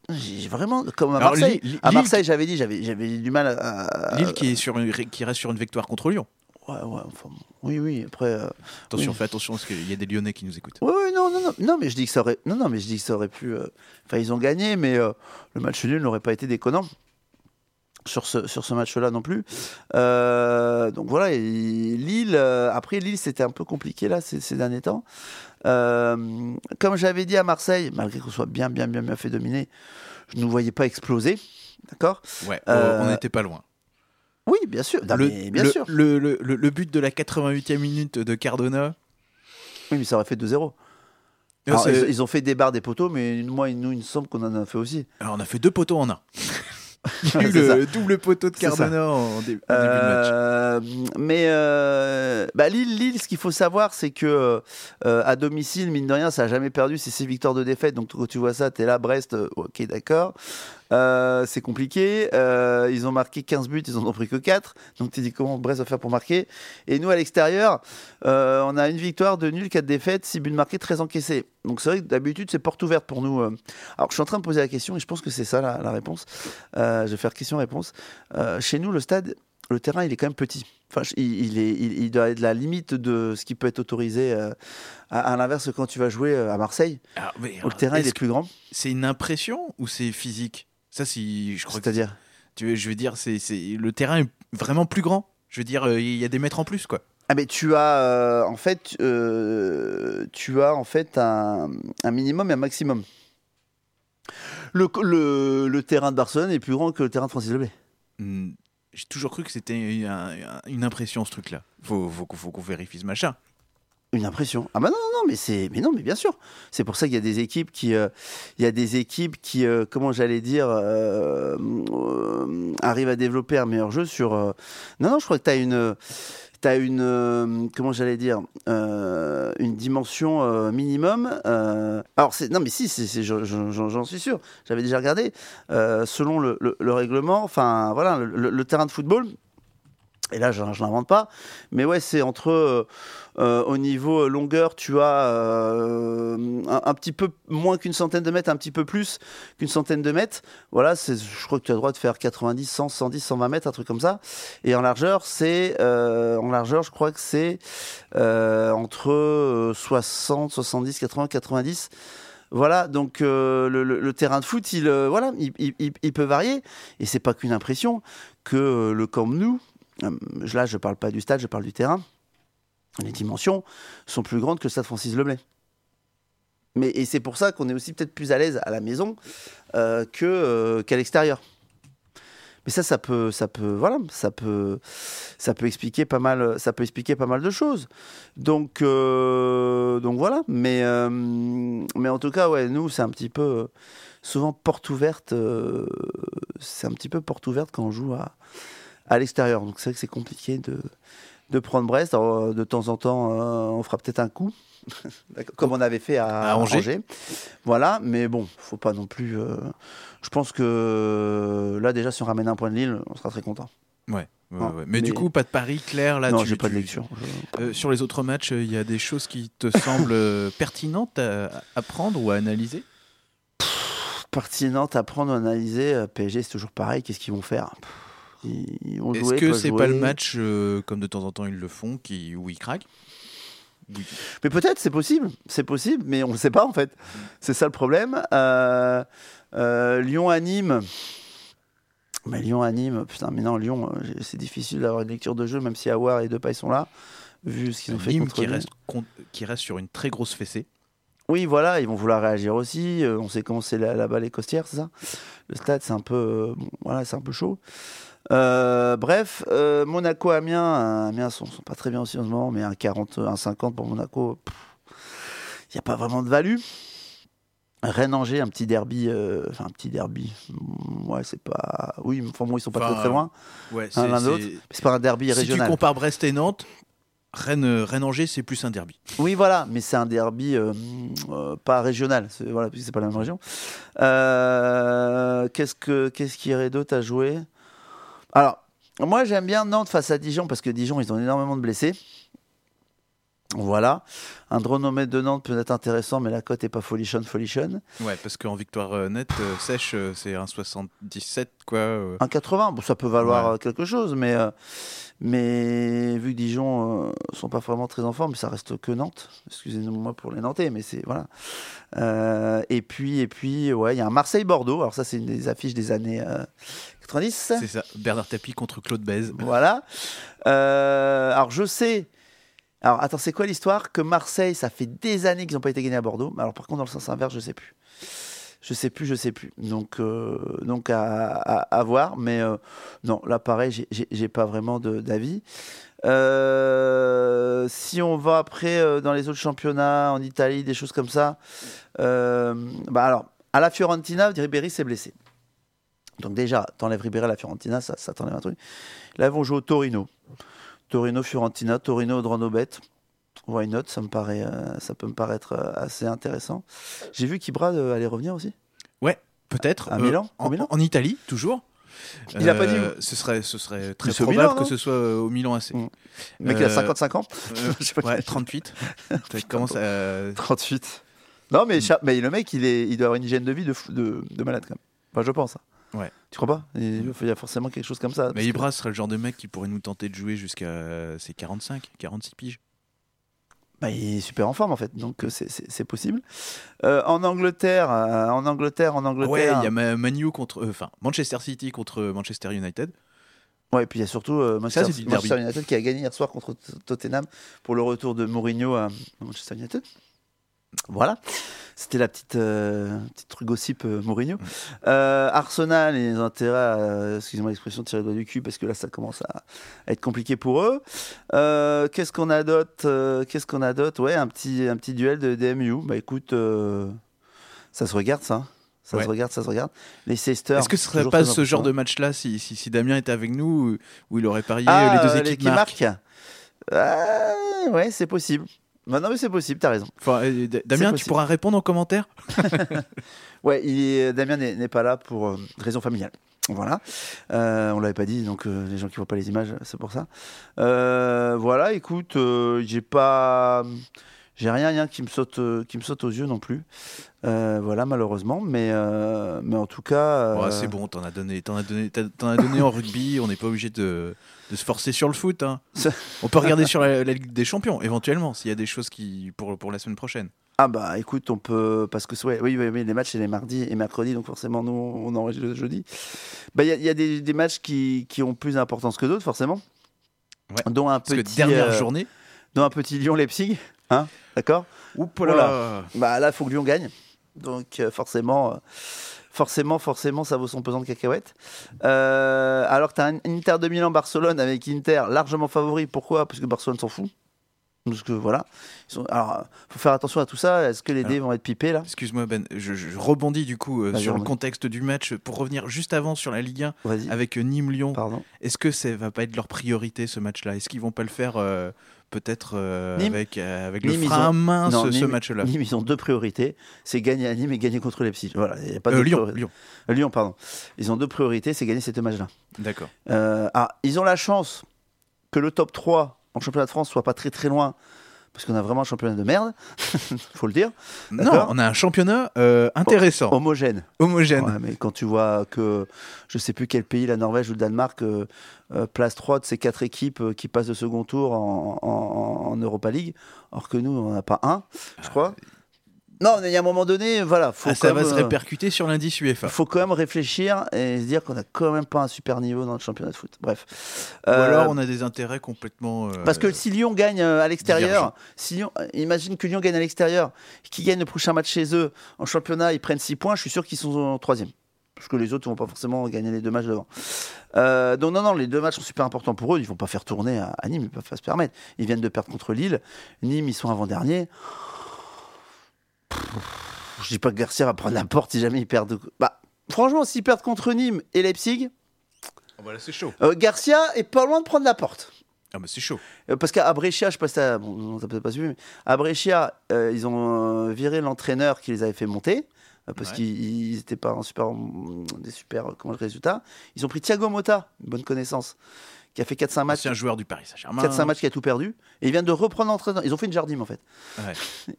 J'ai vraiment, comme à Alors, Marseille, Lille- à Marseille, j'avais dit, j'avais, j'avais du mal à. Lille qui, est sur une, qui reste sur une victoire contre Lyon. Ouais, ouais, enfin, oui, oui. Après, euh, Attention, Oui. fais attention parce qu'il y a des Lyonnais qui nous écoutent. Oui, oui, non, non, non, non, mais je dis que ça aurait, non, non, mais je dis que ça aurait pu. euh, Enfin, ils ont gagné, mais euh, le match nul n'aurait pas été déconnant sur ce sur ce match-là non plus. Donc voilà, et Lille. après Lille, c'était un peu compliqué là ces, ces derniers temps. Comme j'avais dit à Marseille, malgré qu'on soit bien, bien, bien, bien fait dominer, je ne nous voyais pas exploser. D'accord? Ouais, on n'était pas loin. Oui, bien sûr. Non, le, mais bien le- sûr. Le, le- but de la 88e minute de Cardona. Oui, mais ça aurait fait 2-0. Ah, Alors, c'est- ils, ils ont fait des barres des poteaux, mais moi, nous, il me semble qu'on en a fait aussi. Alors, on a fait deux poteaux en un. Il y a eu C'est le double poteau de. Cardona en, dé- en début de match. Euh, mais euh, bah, Lille, Lille, ce qu'il faut savoir, c'est que euh, à domicile, mine de rien, ça a jamais perdu. C'est ses victoires de défaite. Donc quand tu vois ça, tu es là, Brest, ok, d'accord. Euh, c'est compliqué. Euh, ils ont marqué 15 buts, ils en ont pris que 4. Donc tu dis comment Brest va faire pour marquer? Et nous, à l'extérieur, euh, on a une victoire, de nul, 4 défaites, 6 buts marqués, 13 encaissés. Donc c'est vrai que d'habitude, c'est porte ouverte pour nous. Alors je suis en train de poser la question et je pense que c'est ça la, la réponse. Je vais faire question-réponse. Chez nous, le stade, le terrain, il est quand même petit. Enfin, il, est, il, doit être la limite de ce qui peut être autorisé. à, l'inverse, quand tu vas jouer à Marseille, Ah, mais le terrain il est plus grand. C'est une impression ou c'est physique? Ça, si je crois C'est-à-dire tu veux- je veux dire, c'est le terrain est vraiment plus grand. Je veux dire, euh, il y a des mètres en plus, quoi. Ah mais tu as euh, en fait euh, tu as en fait un, un minimum et un maximum. Le, le, le terrain de Barcelone est plus grand que le terrain de Francis Leblet. Hmm, J'ai toujours cru que c'était un- un- une impression, ce truc-là. Faut, faut qu'on vérifie ce machin. Une impression. Ah bah non non non mais c'est mais non mais bien sûr. C'est pour ça qu'il y a des équipes qui euh, il y a des équipes qui euh, comment j'allais dire euh, arrivent à développer un meilleur jeu sur Non non, je crois que tu as une T'as une comment j'allais dire une dimension minimum. alors c'est non mais si j'en suis sûr. J'avais déjà regardé selon le, le- le règlement. Enfin voilà le, terrain de football. Et là, je, je pas. Mais ouais, c'est entre euh, au niveau longueur, tu as euh, un, petit peu moins qu'une centaine de mètres, un petit peu plus qu'une centaine de mètres. Voilà, je crois que tu as le droit de faire 90, 100, 110, 120 mètres, un truc comme ça. Et en largeur, c'est euh, en largeur, je crois que c'est entre euh, 60, 70, 80, 90. Voilà, donc le, terrain de foot, il, voilà, il, peut varier. Et c'est pas qu'une impression que le Camp Nou, là je parle pas du stade, je parle du terrain, les dimensions sont plus grandes que le stade Francis Leblay. Mais, et c'est pour ça qu'on est aussi peut-être plus à l'aise à la maison euh, euh, qu'à l'extérieur. Mais ça, ça peut, ça peut, voilà, ça peut, ça expliquer pas mal, ça peut expliquer pas mal de choses. Donc, euh, voilà. Mais, mais en tout cas, ouais, nous, c'est un petit peu souvent porte ouverte. c'est un petit peu porte ouverte quand on joue à, à l'extérieur. Donc c'est vrai que c'est compliqué de, de prendre Brest. Alors, de temps en temps, euh, on fera peut-être un coup, comme on avait fait à, À Angers. Voilà, mais bon, faut pas non plus. euh, je pense que là, déjà, si on ramène un point de Lille, on sera très content. Ouais. ouais. Mais, du coup, pas de pari clair là. non, j'ai pas de tu- lecture. Euh, sur les autres matchs, il y a des choses qui te semblent pertinentes à, à prendre ou à analyser? Pertinente à prendre, à analyser. PSG, c'est toujours pareil. Qu'est-ce qu'ils vont faire? Pff, Est-ce que c'est pas le match, euh, comme de temps en temps ils le font, qui, où ils craquent Oui. Mais peut-être, c'est possible, c'est possible, mais on ne le sait pas en fait. C'est ça le problème. Euh, euh, Lyon à Nîmes. Mais Lyon à Nîmes, putain, mais non, Lyon, c'est difficile d'avoir une lecture de jeu, même si Awar et Depay sont là, vu ce qu'ils ont fait Nîmes contre qui reste, qui reste sur une très grosse fessée. Oui, voilà, ils vont vouloir réagir aussi. On sait comment c'est là- là-bas les costières, c'est ça? Le stade, c'est un peu, bon, voilà, c'est un peu chaud. Euh, bref, euh, Monaco, Amiens, euh, Amiens sont, sont pas très bien aussi en ce moment, mais un 40, un 50 pour Monaco, il n'y a pas vraiment de value. Rennes-Angers, un petit derby, euh, enfin un petit derby. Mm, Ouais, c'est pas. Oui, enfin bon, ils sont pas Enfin, très très loin. Ouais, Un l'un d'autre. Mais C'est pas un derby Si tu régional. compares Brest et Nantes, Rennes, Rennes-Angers, c'est plus un derby. Oui, voilà, mais c'est un derby euh, euh, pas régional, c'est, voilà, puisque c'est pas la même région. Qu'est-ce, que, qu'est-ce qu'il y aurait d'autre à jouer? Alors, moi j'aime bien Nantes face à Dijon, parce que Dijon, ils ont énormément de blessés. Voilà. Un dronomètre de Nantes peut être intéressant, mais la cote est pas folichonne, folichonne. Ouais, parce qu'en victoire euh, nette, euh, sèche, euh, c'est un 77, quoi. euh. Un 80, bon, ça peut valoir Ouais. euh, quelque chose, mais, euh, mais vu que Dijon euh, sont pas vraiment très en forme, ça reste que Nantes. Excusez-moi pour les Nantais, mais c'est voilà. Et puis et puis ouais, il y a un Marseille-Bordeaux. Alors ça, c'est une des affiches des années euh, 90. C'est ça, Bernard Tapie contre Claude Bèze. Voilà. Alors je sais. Alors attends, c'est quoi l'histoire Que Marseille, ça fait des années qu'ils n'ont pas été gagnés à Bordeaux. Alors par contre, dans le sens inverse, je sais plus. Je sais plus, je sais plus. Donc, euh, donc à, voir. Mais euh, non, là pareil, j'ai- pas vraiment d'avis. Euh, si on va après dans les autres championnats, en Italie, des choses comme ça. bah alors, à la Fiorentina, Ribéry s'est blessé. Donc déjà, t'enlèves Ribéry à la Fiorentina, ça, ça t'enlève un truc. Là, ils vont jouer au Torino. Torino, Fiorentina, Torino, Dranobet. Why not? Ça, me paraît, euh, ça peut me paraître euh, assez intéressant. J'ai vu qu'Ibra euh, allait revenir aussi. peut-être. À Milan Au en, Milan en Italie, toujours. Il a pas dit Euh, Ce serait, ce serait très au probable Milan, que ce soit au Milan AC. Mm. Le mec, il a Euh, 55 ans. Euh, Je sais pas ouais, quel- 38. Ça commence à. 38. Non, mais, mais le mec, il, est, il doit avoir une hygiène de vie de, de, de malade, quand même. Enfin, je pense. Ouais. Tu crois pas? Il, y a forcément quelque chose comme ça. Mais que- Ibra serait le genre de mec qui pourrait nous tenter de jouer jusqu'à ses 45, 46 piges. Bah, il est super en forme en fait, donc euh, c'est- possible. Euh, en Angleterre, euh, en Angleterre, en Ah Ouais, Angleterre. il y a Ma- Manu contre. euh, Enfin, Manchester City contre Manchester United. Ouais, et puis il y a surtout Manchester. United qui a gagné hier soir contre Tottenham pour le retour de Mourinho à Manchester United. Voilà, c'était la petite, euh, petite truc gossip euh, Mourinho. Euh, Arsenal, ils ont intérêt à, euh, excusez-moi l'expression, tirer le doigt du cul parce que là ça commence à, à être compliqué pour eux. Euh, Qu'est-ce qu'on a d'autre Qu'est-ce qu'on a d'autre? Ouais, un petit, un petit duel de DMU. Bah écoute, ça se regarde ça. Ça Ouais. se regarde, ça se regarde. Les Leicester. Est-ce que ce serait pas ce genre de match-là si, si, si Damien était avec nous, où, il aurait parié Ah, les deux équipes qui marquent? marquent Ah, Ouais, c'est possible. Bah non, mais c'est possible, t'as raison. Enfin, euh, Damien, tu pourras répondre en commentaire? Ouais, il est- Damien n'est pas là pour euh, raison familiale. Voilà. Euh, on l'avait pas dit, donc euh, les gens qui voient pas les images, c'est pour ça. Voilà, écoute, j'ai pas. J'ai rien, rien qui me saute, euh, qui me saute aux yeux non plus. Euh, voilà, malheureusement, mais, euh, mais en tout cas. C'est bon, t'en as donné, t'en as donné, t'en as donné en rugby. On n'est pas obligé de, de se forcer sur le foot. hein. On peut regarder sur la, la Ligue des Champions, éventuellement, s'il y a des choses qui pour, pour la semaine prochaine. Ah bah écoute, on peut parce que ouais, oui, oui, oui, les matchs c'est les mardis et mercredis, donc forcément nous on enregistre le jeudi. Bah il y a- il y, a des, des matchs qui, qui ont plus d'importance que d'autres forcément. Ouais. Dont un Parce petit que dernière euh, journée. dont un petit Lyon Leipzig, hein, d'accord. Voilà. Bah là il faut que Lyon gagne, donc euh, forcément. euh, Forcément, forcément, ça vaut son pesant de cacahuètes. Euh, alors que tu as un Inter de Milan Barcelone avec Inter largement favori. Pourquoi? Parce que Barcelone s'en fout. Parce que voilà. Ils sont... Alors, faut faire attention à tout ça. Est-ce que les dés vont être pipés là? Excuse-moi Ben, je, je rebondis du coup euh, sur le contexte du match pour revenir juste avant sur la Ligue 1 Vas-y. avec Nîmes-Lyon. Pardon. Est-ce que ça va pas être leur priorité ce match-là? Est-ce qu'ils vont pas le faire euh, peut-être euh, avec, euh, avec Nîmes, le frein à main Non, ce, match-là Nîmes, ils ont deux priorités. C'est gagner à Nîmes et gagner contre Leipzig. Voilà, il y a pas Euh, de Lyon, priori- Lyon. Euh, Lyon, pardon. Ils ont deux priorités, c'est gagner ces deux matchs-là. D'accord. Ah, ils ont la chance que le top 3 en championnat de France soit pas très très loin. Parce qu'on a vraiment un championnat de merde, faut le dire. Non, on a un championnat euh, intéressant, Homogène. homogène. Ouais, mais quand tu vois que je sais plus quel pays, la Norvège ou le Danemark, euh, euh, place 3 de ces quatre équipes qui passent de second tour en, en- en- en Europa League, alors que nous, on n'a pas un, je crois. Non, mais il y a un moment donné, voilà, faut Ah, ça quand va même, se euh, répercuter sur l'indice UEFA. faut quand même réfléchir et se dire qu'on a quand même pas un super niveau dans le championnat de foot. Bref. Ou Euh, alors on a des intérêts complètement. euh, Parce que si Lyon gagne à l'extérieur, divergents. si Lyon, imagine que Lyon gagne à l'extérieur, qu'ils gagnent le prochain match chez eux en championnat, ils prennent 6 points, je suis sûr qu'ils sont en troisième. Parce que les autres ne vont pas forcément gagner les deux matchs devant. Euh, donc non, non, les deux matchs sont super importants pour eux. Ils vont pas faire tourner à, à Nîmes, ils peuvent pas se permettre. Ils viennent de perdre contre Lille. Nîmes, ils sont avant-derniers. Je dis pas que Garcia va prendre la porte si jamais ils perdent. Bah, franchement, s'ils perdent contre Nîmes et Leipzig, Oh, bah là, c'est chaud. euh, Garcia est pas loin de prendre la porte. Ah, bah, c'est chaud. Euh, Parce qu'à Brescia, je sais pas si t'as bon, t'as peut-être pas suivi, mais à Brescia, euh, ils ont euh, viré l'entraîneur qui les avait fait monter. Euh, Parce Ouais. qu'ils n'étaient pas en super, des super comment, résultats. Ils ont pris Thiago Motta, une bonne connaissance, qui a fait 4-5 matchs, Ancien joueur du Paris Saint-Germain. 4-5 matchs qui a tout perdu. Et ils viennent de reprendre l'entraîneur. Ils ont fait une jardim en fait. Ouais.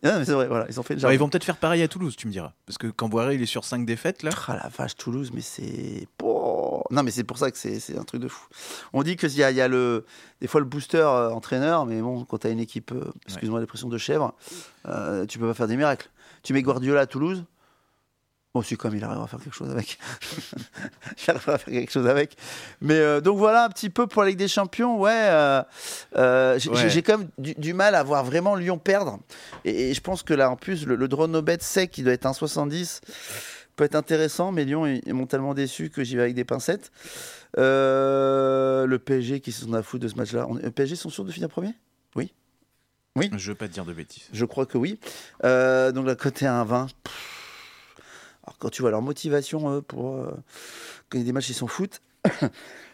C'est vrai, voilà, ils ont fait une Ouais, ils vont peut-être faire pareil à Toulouse, tu me diras. Parce que Camboiré, il est sur 5 défaites là. Ah la vache, Toulouse, mais c'est. Oh. Non, mais c'est pour ça que c'est c'est un truc de fou. On dit qu'il y, y a le, des fois le booster euh, entraîneur, mais bon, quand tu as une équipe, euh, excuse-moi l'expression de chèvre, euh, tu peux pas faire des miracles. Tu mets Guardiola à Toulouse, bon, si, comme il arrivera à faire quelque chose avec. il arrivera à faire quelque chose avec. Mais euh, donc voilà un petit peu pour la Ligue des Champions, ouais. euh, euh, j'ai Ouais. quand même du, du mal à voir vraiment Lyon perdre. Et, et je pense que là, en plus, le, le drone bet sait qu'il doit être 1,70 peut être intéressant, mais Lyon, ils, ils m'ont tellement déçu que j'y vais avec des pincettes. Le PSG qui s'en a foutu de ce match-là. Le PSG sont sûrs de finir premier? Je veux pas te dire de bêtises. Je crois que oui. Donc la côté à 1,20. Quand tu vois leur motivation eux, pour euh, gagner des matchs, ils s'en foutent.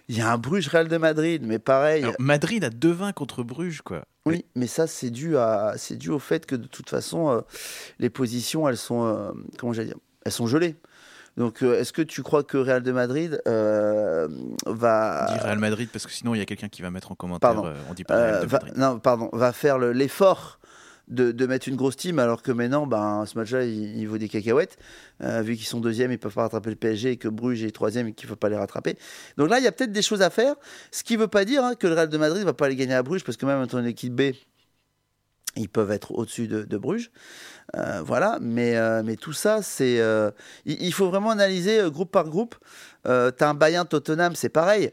Il y a un Bruges Real de Madrid, mais pareil. Alors, Madrid a 2-20 contre Bruges, quoi. Oui, mais ça c'est dû à c'est dû au fait que de toute façon euh, les positions elles sont euh, comment dire elles sont gelées. Donc, euh, est-ce que tu crois que Real de Madrid euh, va. Dis Real Madrid parce que sinon il y a quelqu'un qui va mettre en commentaire. Pardon. euh, on dit pas Real euh, de va- Madrid. non, pardon, va faire le- l'effort de, mettre une grosse team, alors que maintenant, ben, ce match-là, il, vaut des cacahuètes. Euh, vu qu'ils sont deuxième, ils peuvent pas rattraper le PSG, et que Bruges est troisième et qu'il ne faut pas les rattraper. Donc là, il y a peut-être des choses à faire. Ce qui ne veut pas dire hein, que le Real de Madrid va pas aller gagner à Bruges, parce que même dans l'équipe B, ils peuvent être au-dessus de, Bruges. Euh, voilà, mais, euh, mais tout ça, c'est. il, faut vraiment analyser groupe par groupe. Euh, T'as un Bayern Tottenham, c'est pareil.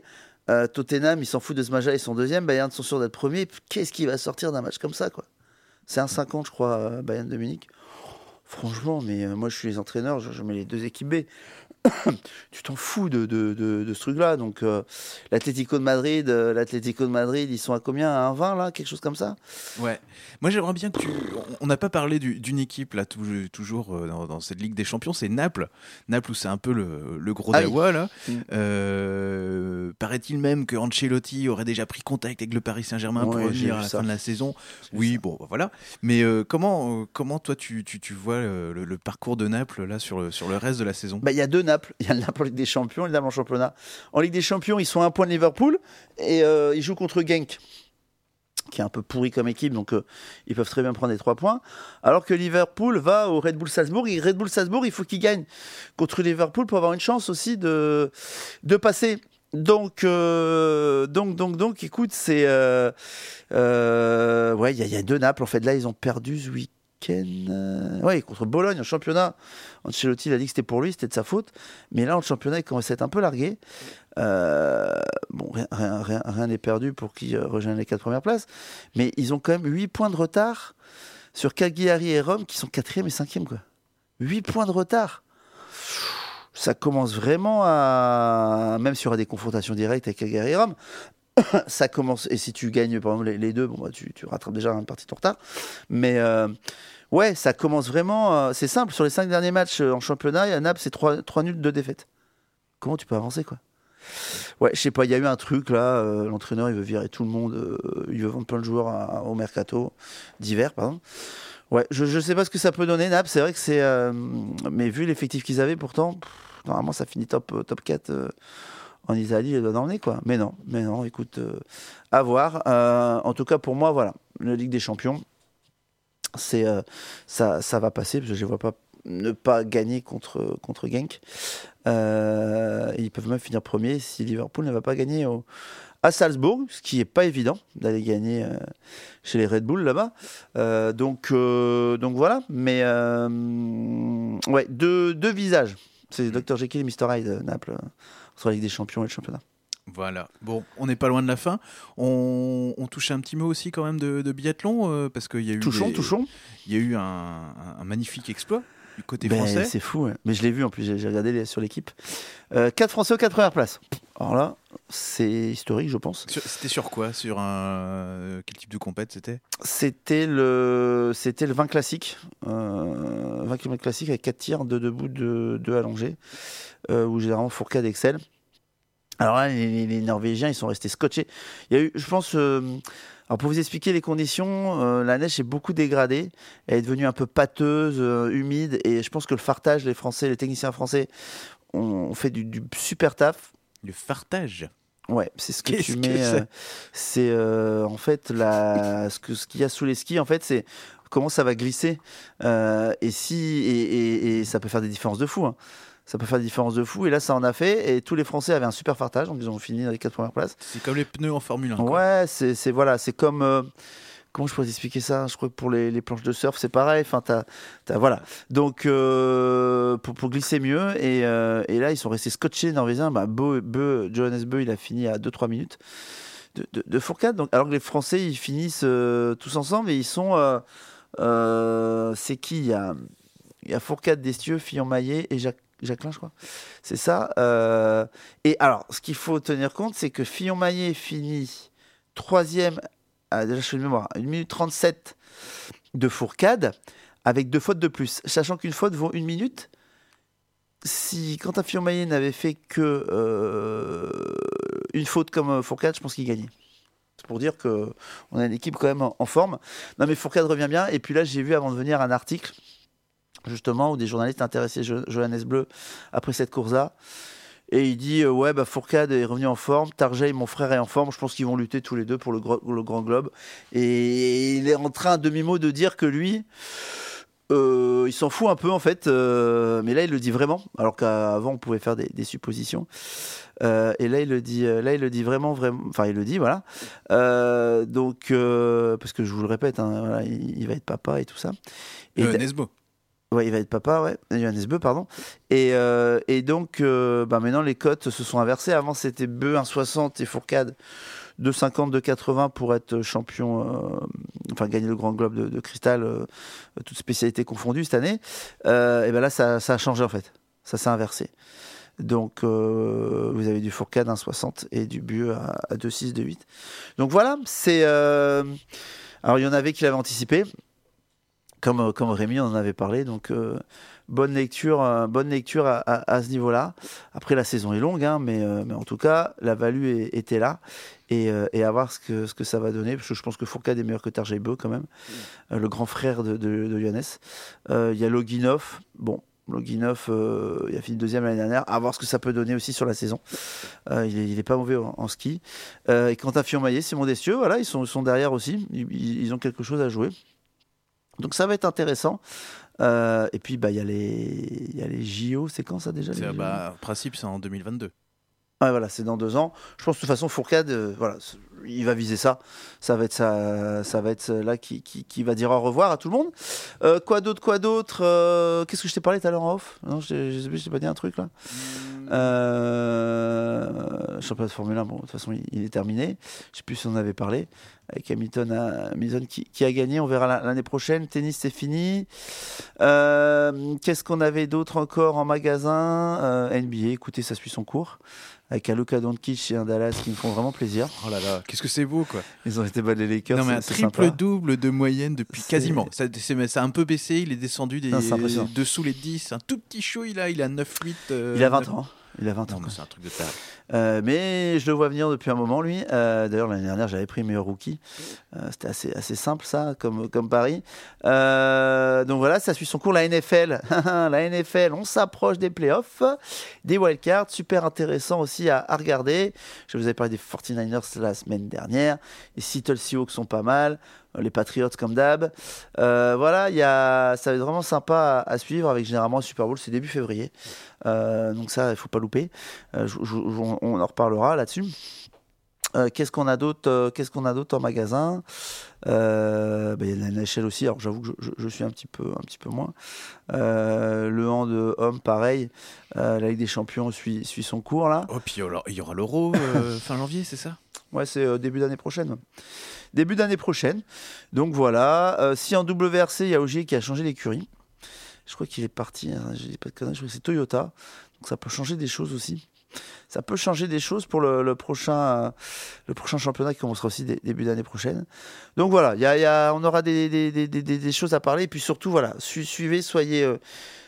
Tottenham, ils s'en foutent de ce match-là, ils sont deuxième. Bayern sont sûrs d'être premier. Qu'est-ce qui va sortir d'un match comme ça, quoi? C'est un 50, je crois, euh, Bayern de Munich. Franchement, mais euh, moi, je suis les entraîneurs, je, je mets les deux équipes B. tu t'en fous de, de, de- de ce truc-là. Donc, euh, l'Atlético de Madrid, euh, l'Atlético de Madrid, ils sont à combien? À 1,20 là? Quelque chose comme ça? Ouais. Moi, j'aimerais bien que tu. On n'a pas parlé du- d'une équipe, là, tou- toujours euh, dans, dans cette Ligue des Champions, c'est Naples. Naples, où c'est un peu le, le gros Ah oui. dawa, là. Mm. Euh, Paraît-il même que Ancelotti aurait déjà pris contact avec le Paris Saint-Germain pour Ouais, revenir à la ça. fin de la saison. Oui, ça. bon, bah, voilà. Mais comment, comment toi, tu, tu, tu vois le, parcours de Naples, là, sur le, sur le reste de la saison? Bah, Il y a deux Naples. Il y a le Naples en Ligue des Champions le Naples en championnat. En Ligue des Champions, ils sont à un point de Liverpool et euh, ils jouent contre Genk, qui est un peu pourri comme équipe, donc euh, ils peuvent très bien prendre les trois points. Alors que Liverpool va au Red Bull Salzbourg. Et Red Bull Salzbourg, il faut qu'il gagne contre Liverpool pour avoir une chance aussi de, de passer. Donc, euh, donc, donc, donc, écoute, c'est. ouais, il y, a- il y a deux Naples. En fait, là, ils ont perdu ce week-end. euh, ouais, contre Bologne en championnat. Ancelotti il a dit que c'était pour lui, c'était de sa faute. Mais là, en championnat, il commence à être un peu largué. Euh, bon, rien- n'est perdu pour qu'ils euh, rejoignent les quatre premières places. Mais ils ont quand même 8 points de retard sur Cagliari et Rome, qui sont quatrième et cinquième. Quoi. 8 points de retard. Ça commence vraiment à. Même s'il y aura des confrontations directes avec Cagliari et Rome, ça commence. Et si tu gagnes, par exemple, les, deux, bon, bah, tu, rattrapes déjà une partie de ton retard. Mais. euh, Ouais, ça commence vraiment. euh, c'est simple. Sur les cinq derniers matchs euh, en championnat, a Naples, c'est 3, nuls, 2 défaites. Comment tu peux avancer, quoi? Ouais, je sais pas, il y a eu un truc là. L'entraîneur, il veut virer tout le monde. il veut vendre plein de joueurs à- au mercato d'hiver, pardon. Ouais, je, sais pas ce que ça peut donner, Naples. C'est vrai que c'est. mais vu l'effectif qu'ils avaient, pourtant, normalement, ça finit top, top 4 euh, en Italie, elle doit emmener, quoi. Mais non, mais non, écoute, euh, à voir. Euh, en tout cas, pour moi, voilà, la Ligue des Champions c'est euh, ça, ça va passer parce que je ne vois pas ne pas gagner contre, contre Genk. Ils peuvent même finir premier si Liverpool ne va pas gagner au- à Salzbourg, ce qui n'est pas évident d'aller gagner euh, chez les Red Bull là-bas. Euh, donc, euh, donc voilà, mais ouais, deux, deux visages. C'est Dr Jekyll et Mr Hyde, Naples, entre la Ligue des Champions et le championnat. Voilà. Bon, on n'est pas loin de la fin. On, on touche un petit mot aussi quand même de, de biathlon euh, parce qu'il y a eu Touchons, des- touchons. Il y a eu un magnifique exploit du côté Ben, français. c'est fou, ouais. mais je l'ai vu en plus, j'ai regardé les- sur l'équipe. Euh, 4 Français aux 4 premières places. Alors là, c'est historique, je pense. C'était sur quoi? Sur un quel type de compète c'était? C'était le, c'était le 20 classique, euh, 20 km classique avec 4 tirs, 2 debout, 2, allongés, euh, où généralement Fourcade excelle. Alors là, les, les- les Norvégiens, ils sont restés scotchés. Il y a eu, je pense, euh, alors pour vous expliquer les conditions, euh, la neige est beaucoup dégradée. Elle est devenue un peu pâteuse, euh, humide, et je pense que le fartage, les Français, les techniciens français ont, ont fait du, du super taf. Le fartage? Ouais, c'est ce que Qu'est-ce tu que mets. c'est? euh, C'est en fait la, ce que ce qu'il y a sous les skis. En fait, c'est comment ça va glisser. Euh, et si et, et- et ça peut faire des différences de fou. hein. Ça peut faire des différences de fou. Et là, ça en a fait. Et tous les Français avaient un super fartage, donc ils ont fini dans les quatre premières places. C'est comme les pneus en Formule 1. quoi. Ouais, c'est voilà, c'est comme. euh, comment je pourrais t'expliquer ça? Je crois que pour les, les planches de surf, c'est pareil. Enfin, t'as, t'as- voilà. Donc, euh, pour, pour glisser mieux. Et, euh, et là, ils sont restés scotchés, les Norvégiens. Bah, Johannes Bö, il a fini à 2-3 minutes de, de, de Fourcade. Donc, alors que les Français, ils finissent euh, tous ensemble et ils sont. Euh, c'est qui? Il y a, Fourcade, Destieux, Fillon-Maillet et Jacques. Jacqueline, je crois. C'est ça. euh, et alors, ce qu'il faut tenir compte, c'est que Fillon-Maillet finit troisième, ah, déjà je fais une mémoire, 1 minute 37 de Fourcade, avec deux fautes de plus. Sachant qu'une faute vaut une minute, si Quentin Fillon-Maillet n'avait fait que euh, une faute comme Fourcade, je pense qu'il gagnait. Pour dire que on a une équipe quand même en, forme. Non mais Fourcade revient bien. Et puis là, j'ai vu avant de venir un article justement, où des journalistes intéressés Jo- Johannes Bleu après cette course-là. Et il dit euh, Ouais, bah, Fourcade est revenu en forme, Tarjay, mon frère, est en forme. Je pense qu'ils vont lutter tous les deux pour le, le Grand Globe. Et il est en train, demi-mot, de dire que lui. Euh, il s'en fout un peu en fait, euh, mais là il le dit vraiment, alors qu'avant on pouvait faire des, des suppositions. Euh, et là il le dit, là il le dit vraiment, vraiment. Enfin il le dit, voilà. Donc parce que je vous le répète, hein, voilà, il, il va être papa et tout ça. Et Nesbo. Ouais, il va être papa, ouais. Johannes Beu, pardon. Et, et donc, bah maintenant, les cotes se sont inversées. Avant, c'était Beu 1,60 et Fourcade 2,50, 2,80 pour être champion, euh, enfin, gagner le Grand Globe de, de cristal, euh, toutes spécialités confondues cette année. Euh, et ben là, ça, a changé, en fait. Ça s'est inversé. Donc, vous avez du Fourcade 1,60 et du Beu à, à 2,6, 2,8. Donc voilà, c'est. Alors, il y en avait qui l'avaient anticipé comme, Rémi en avait parlé. Donc, bonne lecture, euh, bonne lecture à, à- à ce niveau-là. Après, la saison est longue, hein, mais, euh, mais en tout cas, la value était là. Et, euh, et à voir ce que, ce que ça va donner. Parce que je pense que Fourcade est meilleur que Tarjay Beu, quand même. Le grand frère de, de, Il y a Loginov. Bon. Loginov, il a fini deuxième l'année dernière. À voir ce que ça peut donner aussi sur la saison. Il, est, pas mauvais en, ski. Et Quentin Fillon-Maillet, Simon Dessieux, voilà, ils sont, sont derrière aussi. Ils ont quelque chose à jouer. Donc ça va être intéressant. Euh, et puis bah il y a les il y a les JO, c'est quand ça déjà les bah, en principe, c'est en 2022. Ouais, voilà, c'est dans deux ans. Je pense de toute façon Fourcade, euh, voilà, il va viser ça. Ça va être ça, ça va être là qui, qui, qui va dire au revoir à tout le monde. Euh, quoi d'autre, quoi d'autre Euh, Qu'est-ce que je t'ai parlé tout à l'heure en off? Non, je je t'ai pas dit un truc là. Euh, championnat de Formule 1, bon, de toute façon, il, est terminé. Je sais plus si on en avait parlé. Avec Hamilton, Hamilton qui, a gagné. On verra la- l'année prochaine. Tennis, c'est fini. Euh, Qu'est-ce qu'on avait d'autre encore en magasin? Euh, NBA, écoutez, ça suit son cours. Avec un Luka Doncic et un Dallas qui me font vraiment plaisir. Oh là là, qu'est-ce que c'est beau, quoi. Ils ont été battre les Lakers. non, mais un triple-double de moyenne depuis quasiment. Ça, a un peu baissé, il est descendu des, Non, dessous les 10. Un tout petit show, il a, il a 9-8. euh, Il a 20 ans. Il a 20 Non, ans. mais c'est un truc de. Euh, mais je le vois venir depuis un moment, lui. Euh, D'ailleurs, l'année dernière, j'avais pris meilleur rookie. Euh, C'était assez, assez simple, ça, comme, comme pari. Donc voilà, ça suit son cours. La NFL, la NFL, on s'approche des playoffs, des wildcards. Super intéressant aussi à, à regarder. Je vous avais parlé des 49ers la semaine dernière. Les Seattle Seahawks sont pas mal. Les Patriots, comme d'hab. Euh, voilà, il y a, ça va être vraiment sympa à, suivre avec généralement un Super Bowl. C'est début février. Euh, donc ça, il faut pas louper. Euh, on en reparlera là-dessus. Euh, Qu'est-ce qu'on a d'autre euh, Qu'est-ce qu'on a d'autre en magasin? Euh, bah, Il y a la NHL aussi. Alors j'avoue que je, je- je suis un petit peu, un petit peu moins. Le hand de homme, pareil. La Ligue des Champions suit, suit son cours là. Oh, puis alors, il y aura l'Euro fin janvier, c'est ça? Ouais, c'est début d'année prochaine. Début d'année prochaine. Donc voilà. Si en WRC, il y a Ogier qui a changé l'écurie. Je crois qu'il est parti. hein, je dis pas de conneries. Je crois que c'est Toyota. Donc ça peut changer des choses aussi. Ça peut changer des choses pour le, prochain, euh, le prochain championnat qui commencera aussi dé- début d'année prochaine. Donc voilà, il y y a- on aura des, choses à parler. Et puis surtout, voilà, su- suivez, soyez, euh,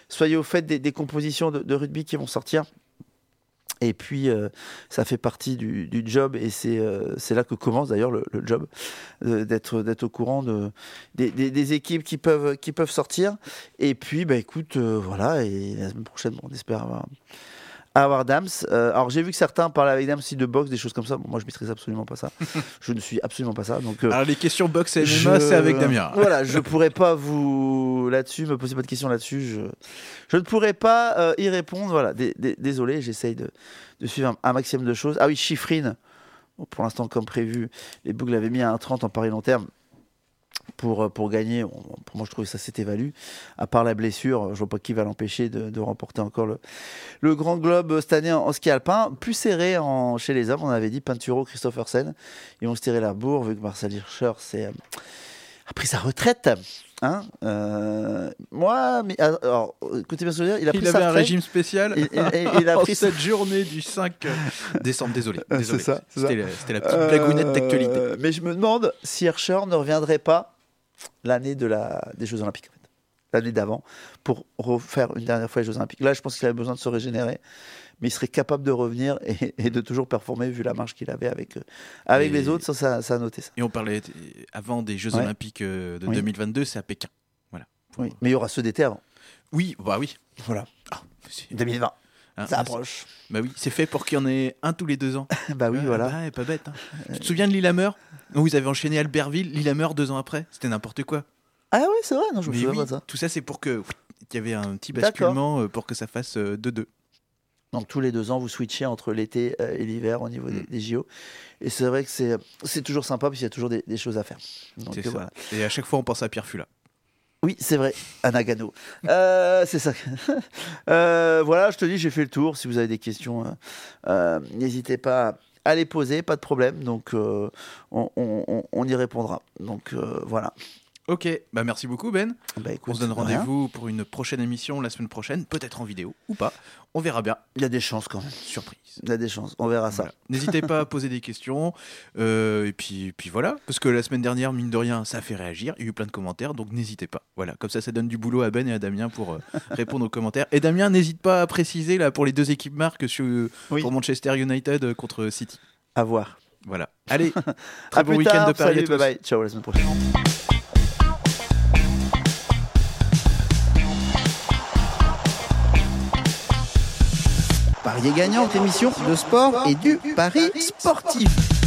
soyez au fait des, compositions de, rugby qui vont sortir. Et puis, euh, ça fait partie du, job et c'est là que commence d'ailleurs le, job d'être au courant de, des, équipes qui peuvent, sortir. Et puis, bah, écoute, voilà, et la semaine prochaine, on espère avoir, avoir Dams. Euh, alors, j'ai vu que certains parlaient avec Dams aussi de boxe, des choses comme ça. Bon, moi, je maîtrise absolument pas ça. je ne suis absolument pas ça. Donc, euh, Alors, les questions box et MMA, je- c'est avec Damien. Voilà, je pourrais pas vous là-dessus, me poser pas de questions là-dessus. Je, je ne pourrais pas euh, y répondre. Voilà, Dé- dé- désolé, j'essaye de, de suivre un, un maximum de choses. Ah oui, Chiffrine. Bon, pour l'instant, comme prévu, les Bougs l'avaient mis à 1,30 en pari long terme. Pour, euh, pour gagner, Bon, pour moi je trouve que ça s'était valu. À part la blessure, je vois pas qui va l'empêcher de, de remporter encore le, le Grand Globe cette année en, en ski alpin. Plus serré en, chez les hommes, on avait dit Pinturo, Christophersen. Ils vont se tirer la bourre vu que Marcel Hirscher c'est euh, a pris sa retraite. Hein Euh, moi, mais, alors, écoutez bien ce que je veux dire, il a pris Il sa avait un retraite. régime spécial. Il- il- il a pris sa- cette journée du 5 décembre. Désolé. C'est désolé. C'était ça. la, c'était la petite blagounette d'actualité. Euh, mais je me demande si Hirscher ne reviendrait pas l'année de la, des Jeux Olympiques, en fait. l'année d'avant, pour refaire une dernière fois les Jeux Olympiques. Là, je pense qu'il avait besoin de se régénérer, mais il serait capable de revenir et, et de toujours performer vu la marge qu'il avait avec, euh, avec Et- les autres. Ça, ça, ça a noté ça. Et on parlait avant des Jeux Ouais. Olympiques euh, de Oui. 2022, c'est à Pékin. Oui. Mais il y aura ceux d'été avant. Oui, bah oui. Voilà. Ah, c'est- 2020. Hein, Ça ah, approche. Bah oui, c'est fait pour qu'il y en ait un tous les deux ans. bah oui, voilà. bah pas bête. hein. Tu te souviens de Lillehammer Où Vous avez enchaîné Albertville, Lillehammer deux ans après C'était n'importe quoi. Ah ouais, c'est vrai, non, je me souviens oui, pas de ça. tout ça c'est pour que il y avait un petit basculement euh, pour que ça fasse 2-2. Donc tous les deux ans, vous switchez entre l'été euh, et l'hiver au niveau des, Mm. des JO. Et c'est vrai que c'est toujours sympa, puis il y a toujours des, des choses à faire. Donc C'est euh, ça. voilà. Et à chaque fois on pense à Pierre Fula. Oui, c'est vrai, à Nagano. Euh, c'est ça. Euh, voilà, je te dis, j'ai fait le tour. Si vous avez des questions, euh, euh, n'hésitez pas à les poser, pas de problème. Donc, on, y répondra. Donc, voilà. Ok, bah merci beaucoup Ben. Bah, écoute, On se donne rendez-vous pour une prochaine émission la semaine prochaine, peut-être en vidéo ou pas. On verra bien. Il y a des chances quand même. Surprise. Il y a des chances. On verra ça. N'hésitez pas à poser des questions. euh, et puis, puis voilà. Parce que la semaine dernière, mine de rien, ça a fait réagir. Il y a eu plein de commentaires. Donc n'hésitez pas. Voilà. Comme ça, ça donne du boulot à Ben et à Damien pour euh, répondre aux commentaires. Et Damien, n'hésite pas à préciser là pour les deux équipes marques sur, Oui. pour Manchester United euh, contre City. À voir. Voilà. Allez. Très À bon week-end de Paris Salut, à tous. bye bye. Ciao, la semaine prochaine. Parier gagnant, émission de sport et du pari sportif.